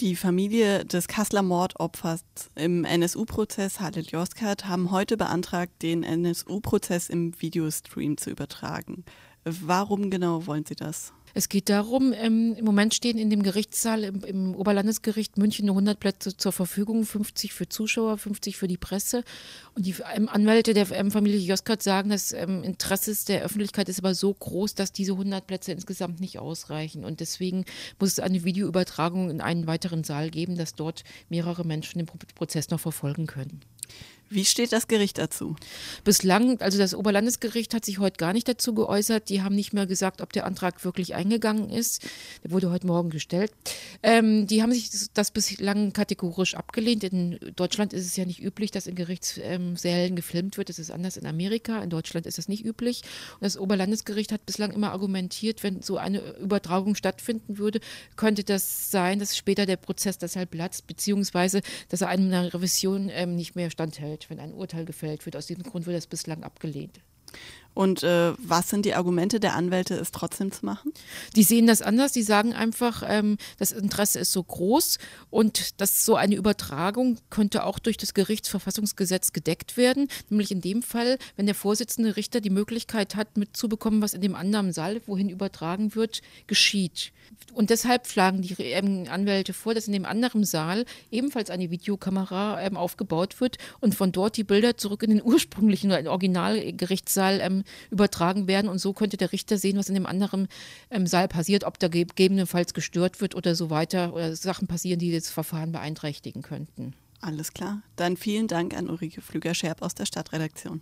Die Familie des Kasseler Mordopfers im NSU-Prozess Halil Yozgat haben heute beantragt, den NSU-Prozess im Videostream zu übertragen. Warum genau wollen Sie das? Es geht darum, ähm, im Moment stehen in dem Gerichtssaal im, im, Oberlandesgericht München nur 100 Plätze zur Verfügung, 50 für Zuschauer, 50 für die Presse. Und die ähm, Anwälte der Familie Joskat sagen, das ähm, Interesse der Öffentlichkeit ist aber so groß, dass diese 100 Plätze insgesamt nicht ausreichen. Und deswegen muss es eine Videoübertragung in einen weiteren Saal geben, dass dort mehrere Menschen den Prozess noch verfolgen können. Wie steht das Gericht dazu? Bislang, also das Oberlandesgericht hat sich heute gar nicht dazu geäußert. Die haben nicht mehr gesagt, ob der Antrag wirklich eingegangen ist. Der wurde heute Morgen gestellt. Ähm, die haben sich das bislang kategorisch abgelehnt. In Deutschland ist es ja nicht üblich, dass in Gerichtssälen gefilmt wird. Das ist anders in Amerika. In Deutschland ist das nicht üblich. Und das Oberlandesgericht hat bislang immer argumentiert, wenn so eine Übertragung stattfinden würde, könnte das sein, dass später der Prozess deshalb platzt, beziehungsweise dass er einer Revision ähm, nicht mehr standhält gefällt, wenn ein Urteil gefällt wird. Aus diesem Grund wird das bislang abgelehnt. Und äh, was sind die Argumente der Anwälte, es trotzdem zu machen? Die sehen das anders. Die sagen einfach, ähm, das Interesse ist so groß und dass so eine Übertragung könnte auch durch das Gerichtsverfassungsgesetz gedeckt werden. Nämlich in dem Fall, wenn der Vorsitzende Richter die Möglichkeit hat, mitzubekommen, was in dem anderen Saal, wohin übertragen wird, geschieht. Und deshalb schlagen die ähm, Anwälte vor, dass in dem anderen Saal ebenfalls eine Videokamera ähm, aufgebaut wird und von dort die Bilder zurück in den ursprünglichen oder Originalgerichtssaal ähm, übertragen werden. Und so könnte der Richter sehen, was in dem anderen ähm, Saal passiert, ob da gegebenenfalls gestört wird oder so weiter oder Sachen passieren, die das Verfahren beeinträchtigen könnten. Alles klar. Dann vielen Dank an Ulrike Flüger-Scherb aus der Stadtredaktion.